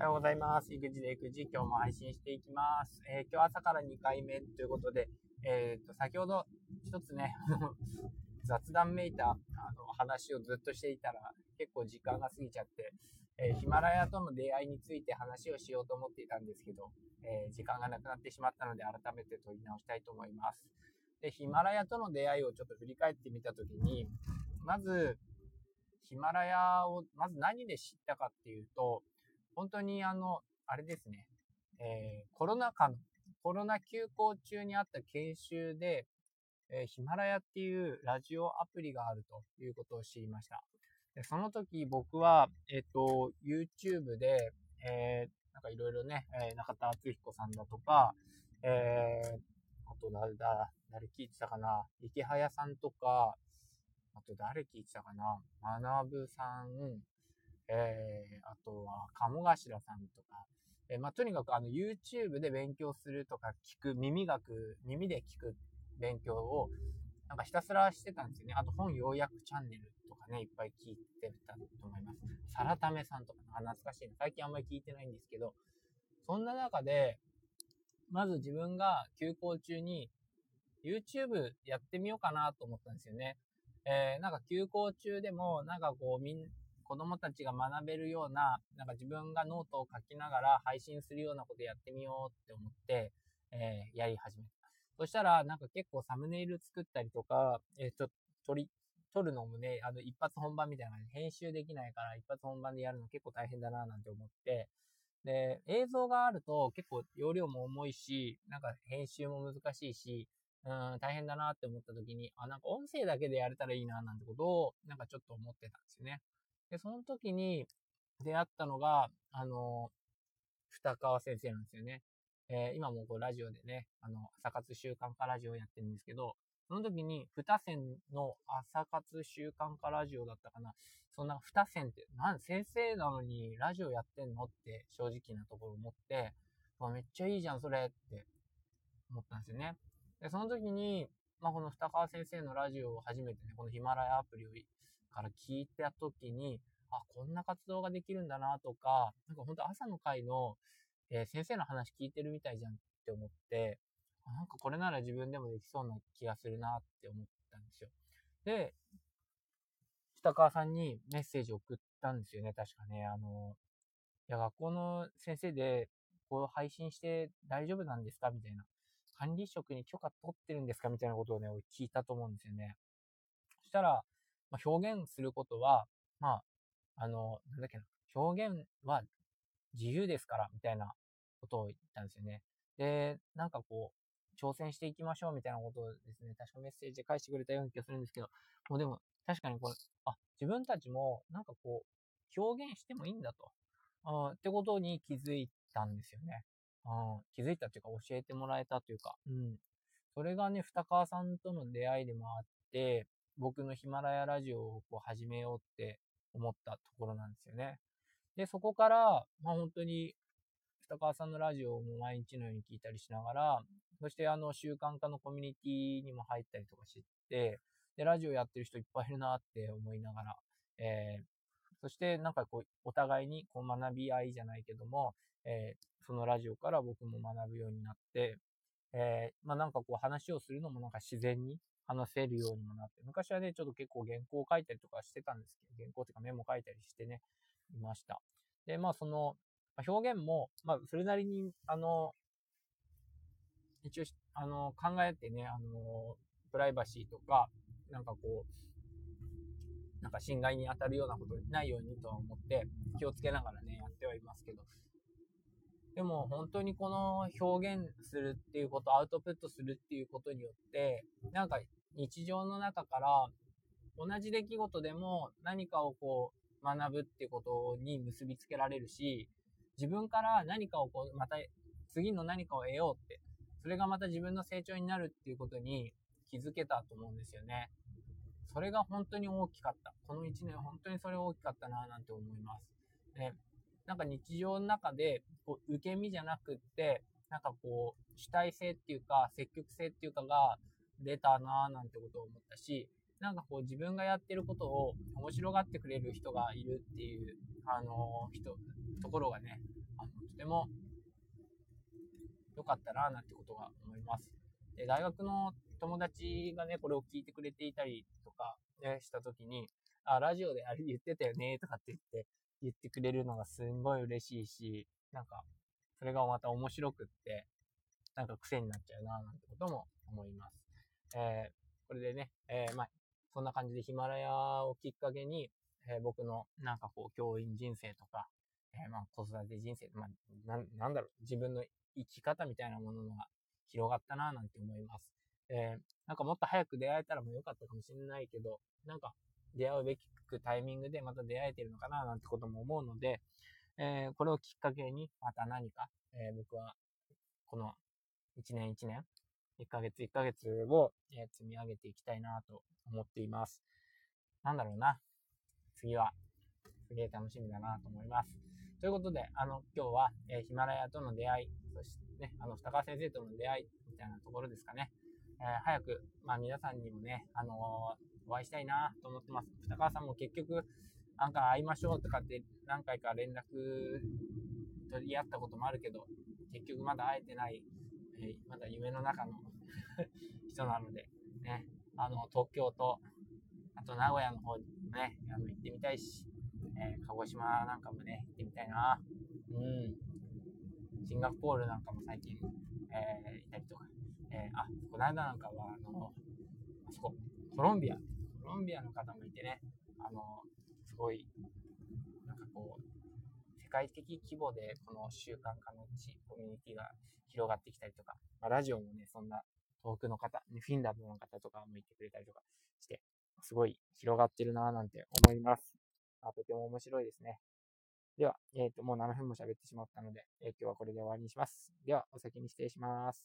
おはようございます。育児で育児、今日も配信していきます。えー、今日朝から2回目ということで、えー、と、先ほど一つね、雑談めいたあの話をずっとしていたら結構時間が過ぎちゃって、えー、ヒマラヤとの出会いについて話をしようと思っていたんですけど、え、時間がなくなってしまったので改めて問い直したいと思います。で、ヒマラヤとの出会いをちょっと振り返ってみたときに、まず、ヒマラヤをまず何で知ったかっていうと、本当にあの、あれですね、えー、コロナ禍の、コロナ休校中にあった研修で、えー、ヒマラヤっていうラジオアプリがあるということを知りました。でその時僕は、えっ、ー、と、YouTube で、えー、なんかいろいろね、えー、中田敦彦さんだとか、えー、あと誰だ、誰聞いてたかな、池早さんとか、あと誰聞いてたかな、学さん、えー、あとは、鴨頭さんとか、えー、まあ、とにかくあの、YouTube で勉強するとか聞く、耳学、耳で聞く勉強を、なんかひたすらしてたんですよね。あと本要約チャンネルとかね、いっぱい聞いてたと思います。サラタメさんとか、あ、懐かしいな。最近あんまり聞いてないんですけど、そんな中で、まず自分が休校中に YouTube やってみようかなと思ったんですよね。えー、なんか休校中でも、なんかこうみん、子供たちが学べるような、なんか自分がノートを書きながら配信するようなことやってみようって思って、えー、やり始めた。そしたら、なんか結構サムネイル作ったりとか、えー、ちょ撮り、撮るのもね、あの、一発本番みたいな感じで、編集できないから一発本番でやるの結構大変だななんて思って、で、映像があると結構容量も重いし、なんか編集も難しいし、うん、大変だなって思った時に、あ、なんか音声だけでやれたらいいななんてことを、なんかちょっと思ってたんですよね。で、その時に出会ったのが、あの、二川先生なんですよね。えー、今もこうラジオでね、あの、朝活習慣化ラジオやってるんですけど、その時に、二線の朝活習慣化ラジオだったかな。そんな二線って、なん先生なのにラジオやってんのって正直なところ思って、まめっちゃいいじゃん、それって思ったんですよね。で、その時に、まあ、この二川先生のラジオを初めてね、このヒマラヤアプリをから聞いた時に、あ、こんな活動ができるんだなとか、なんか本当朝の会の、えー、先生の話聞いてるみたいじゃんって思って、なんかこれなら自分でもできそうな気がするなって思ったんですよ。で、北川さんにメッセージを送ったんですよね、確かね。あの、いや、学校の先生で、こう配信して大丈夫なんですかみたいな。管理職に許可取ってるんですかみたいなことをね、俺聞いたと思うんですよね。そしたら、まあ、表現することは、まあ、あの、なんだっけな、表現は自由ですから、みたいなことを言ったんですよね。で、なんかこう、挑戦していきましょうみたいなことをですね、確かメッセージで返してくれたような気がするんですけど、もうでも、確かにこれ、あ、自分たちも、なんかこう、表現してもいいんだと、あってことに気づいたんですよね。あ気づいたっていうか、教えてもらえたというか、うん。それがね、二川さんとの出会いでもあって、僕のヒマラヤラジオをこう始めようって思ったところなんですよね。で、そこから、まあ本当に、二川さんのラジオを毎日のように聞いたりしながら、そしてあの習慣化のコミュニティにも入ったりとかして、で、ラジオやってる人いっぱいいるなって思いながら、えー、そしてなんかこう、お互いにこう学び合いじゃないけども、えー、そのラジオから僕も学ぶようになって、えー、まあなんかこう話をするのもなんか自然に話せるようにもなって、昔はね、ちょっと結構原稿を書いたりとかしてたんですけど、原稿っていうかメモ書いたりしてね、いました。で、まあその、表現も、まあそれなりに、あの、一応、あの、考えてね、あの、プライバシーとか、なんかこう、なんか侵害に当たるようなことないようにとは思って気をつけながらね、やってはいますけど、でも本当にこの表現するっていうこと、アウトプットするっていうことによって、なんか日常の中から同じ出来事でも何かをこう学ぶっていうことに結びつけられるし、自分から何かをこう、また次の何かを得ようって、それがまた自分の成長になるっていうことに気づけたと思うんですよね。それが本当に大きかった。この1年本当にそれ大きかったななんて思います。ね、なんか日常の中で、こう、受け身じゃなくって、なんかこう、主体性っていうか、積極性っていうかが出たなぁなんてことを思ったし、なんかこう自分がやってることを面白がってくれる人がいるっていう、あの、人、ところがね、っても良かったな、なんてことが思います。で、大学の友達がね、これを聞いてくれていたりとか、ね、した時に、あ、ラジオであれ言ってたよね、とかって言って、言ってくれるのがすんごい嬉しいし、なんか、それがまた面白くって、なんか癖になっちゃうな、なんてことも思います。え、これでね、え、まあ、そんな感じでヒマラヤをきっかけに、え、僕のなんかこう、教員人生とか、えまあ、子育て人生、まあ、な、なんだろう、自分の生き方みたいなものが広がったなぁ、なんて思います。えなんかもっと早く出会えたらもよかったかもしれないけど、なんか出会うべきタイミングでまた出会えてるのかな、なんてことも思うので、えこれをきっかけにまた何か、え僕はこの1年1年、1ヶ月1ヶ月を、え積み上げていきたいなと思っています。なんだろうな。次は、すげえ楽しみだなと思います。ということで、あの、今日は、えヒマラヤとの出会い、そしてね、あの、二川先生との出会い、みたいなところですかね。えー、早く、まあ皆さんにもね、あのー、お会いしたいなと思ってます。二川さんも結局、なんか会いましょうとかって何回か連絡取り合ったこともあるけど、結局まだ会えてない、えー、まだ夢の中の 人なので、ね、あの、東京と、あと名古屋の方にもね、あの行ってみたいし、えー、鹿児島なんかもね、行ってみたいな。うん。シンガポールなんかも最近、えー、いたりとか、えー、あ、この間なんかは、あの、あそこ、コロンビア、コロンビアの方もいてね、あの、すごい、なんかこう、世界的規模でこの習慣化の地、コミュニティが広がってきたりとか、まあ、ラジオもね、そんな遠くの方、フィンランドの方とかもいてくれたりとかして、すごい広がってるなぁなんて思います。あとても面白いですね。では、えっ、ー、と、もう7分も喋ってしまったので、えー、今日はこれで終わりにします。では、お先に失礼します。